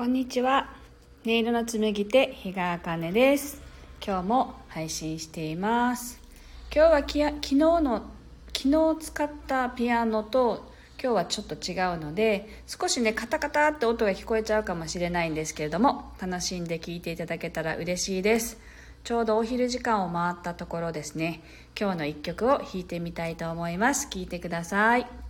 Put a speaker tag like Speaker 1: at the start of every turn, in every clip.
Speaker 1: こんにちは。音色の紡手日川茜です。今日も配信しています。今日はき昨日の昨日使ったピアノと今日はちょっと違うので少しねカタカタって音が聞こえちゃうかもしれないんですけれども楽しんで聴いていただけたら嬉しいです。ちょうどお昼時間を回ったところですね。今日の一曲を弾いてみたいと思います。聴いてください。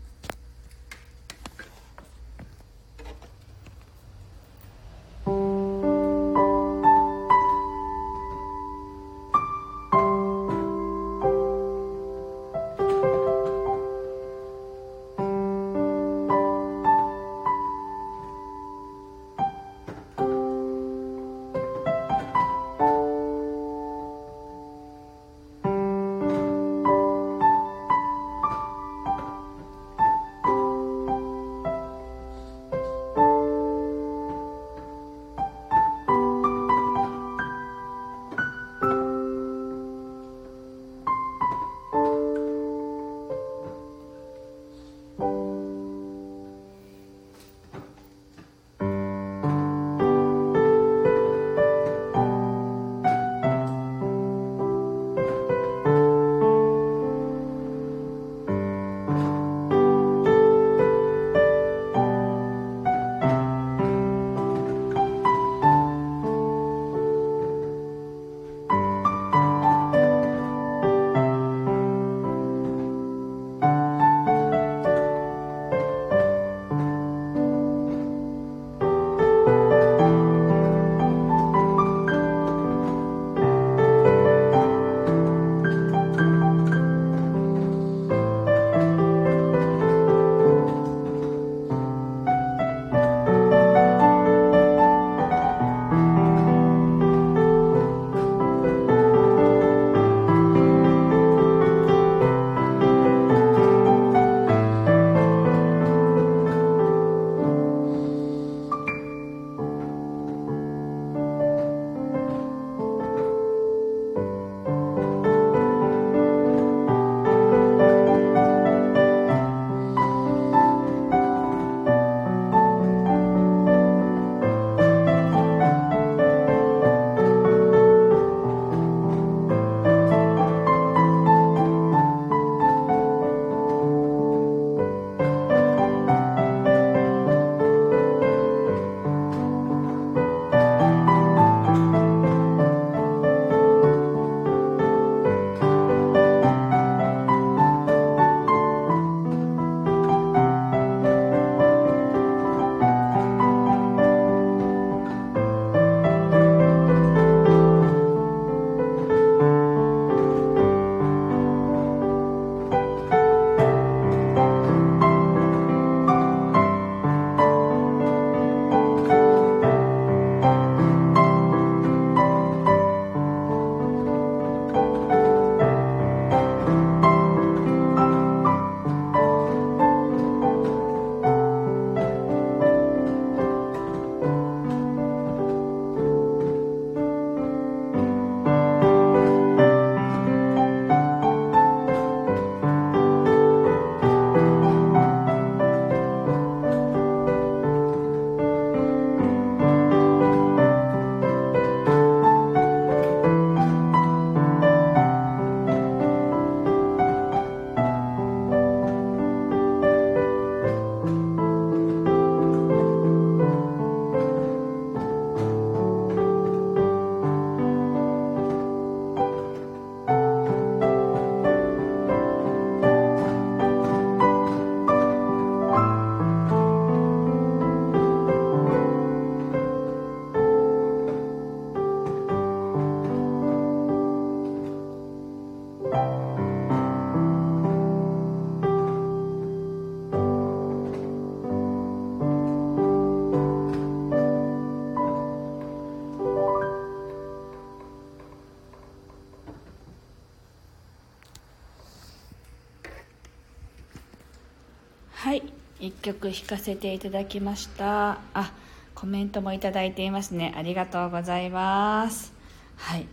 Speaker 1: はい。1曲弾かせていただきました。あコメントもいただいていますね。ありがとうございます。はい。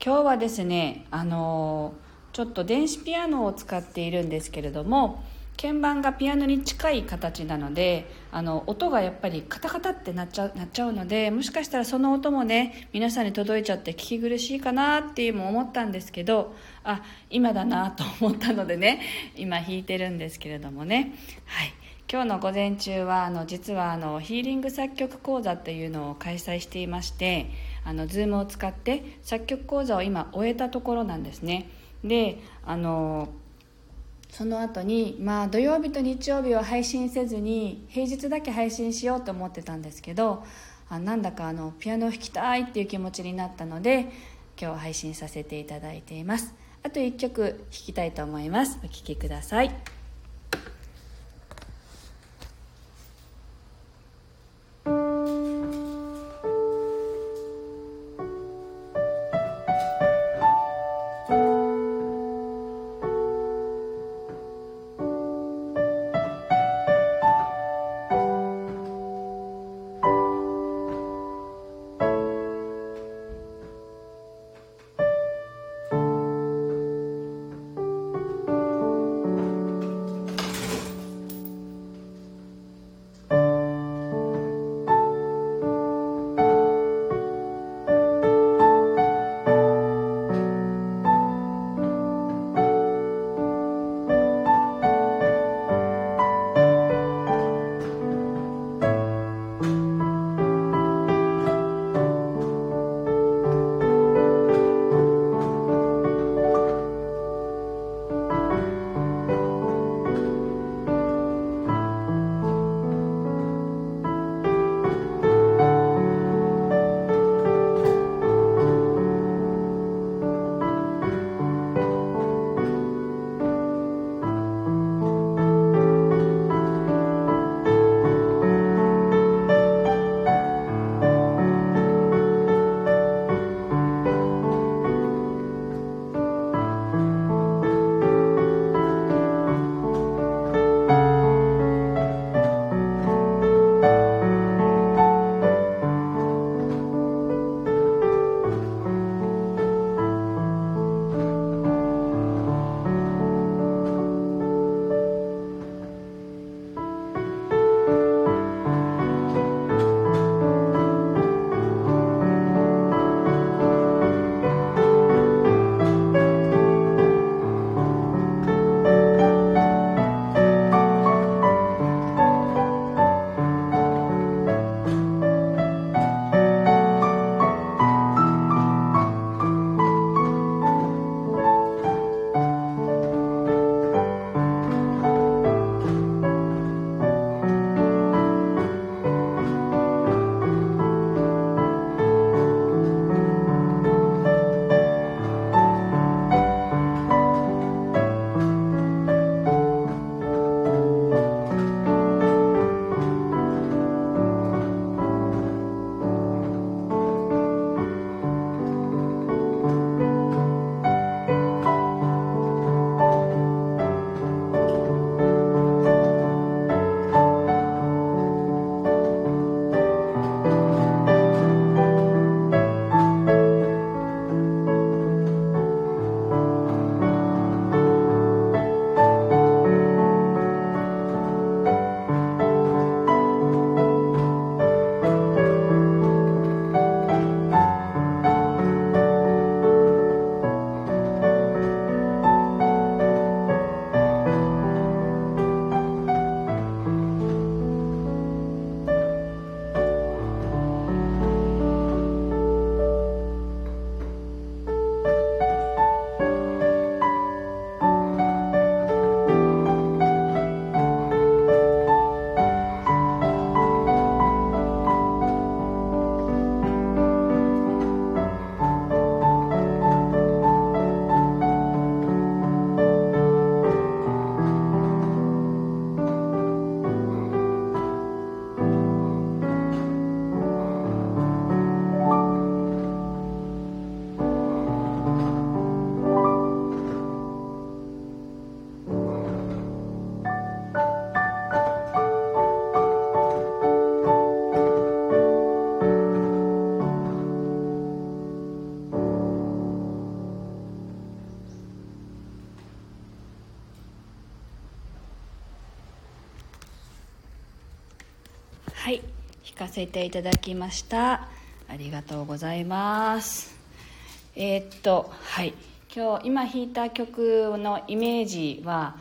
Speaker 1: 今日はですねあのちょっと電子ピアノを使っているんですけれども鍵盤がピアノに近い形なのであの音がやっぱりカタカタってなっちゃうなっちゃうのでもしかしたらその音もね皆さんに届いちゃって聞き苦しいかなっていうも思ったんですけどあ今だなと思ったのでね今弾いてるんですけれどもね。はい。今日の午前中はあの実はあのヒーリング作曲講座っていうのを開催していましてあの Zoom を使って作曲講座を今終えたところなんですね。であのその後にまあ土曜日と日曜日は配信せずに平日だけ配信しようと思ってたんですけどあなんだかあのピアノを弾きたいっていう気持ちになったので今日配信させていただいています。あと1曲弾きたいと思います。お聴きください。はい。弾かせていただきました。ありがとうございます。えー、っとはい。今日今弾いた曲のイメージは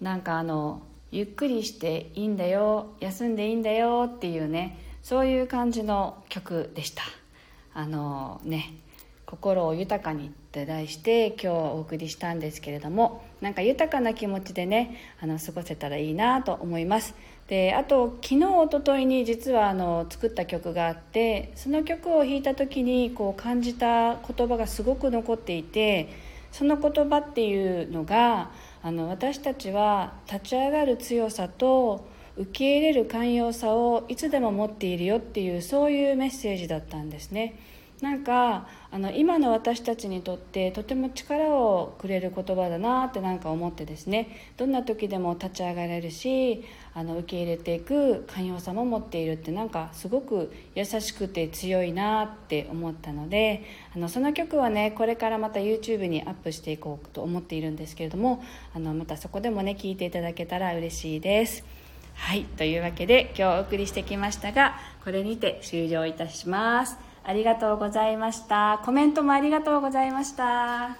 Speaker 1: なんかあのゆっくりしていいんだよ休んでいいんだよっていうねそういう感じの曲でした。あのね心を豊かにって題して今日お送りしたんですけれどもなんか豊かな気持ちでねあの過ごせたらいいなと思います。であと昨日おとといに実はあの作った曲があってその曲を弾いた時にこう感じた言葉がすごく残っていてその言葉っていうのがあの私たちは立ち上がる強さと受け入れる寛容さをいつでも持っているよっていうそういうメッセージだったんですね。なんかあの今の私たちにとってとても力をくれる言葉だなってなんか思ってですねどんな時でも立ち上がれるしあの受け入れていく寛容さも持っているってなんかすごく優しくて強いなって思ったのであのその曲はねこれからまた YouTube にアップしていこうと思っているんですけれどもあのまたそこでもね聴いていただけたら嬉しいです。はいというわけで今日お送りしてきましたがこれにて終了いたします。ありがとうございました。コメントもありがとうございました。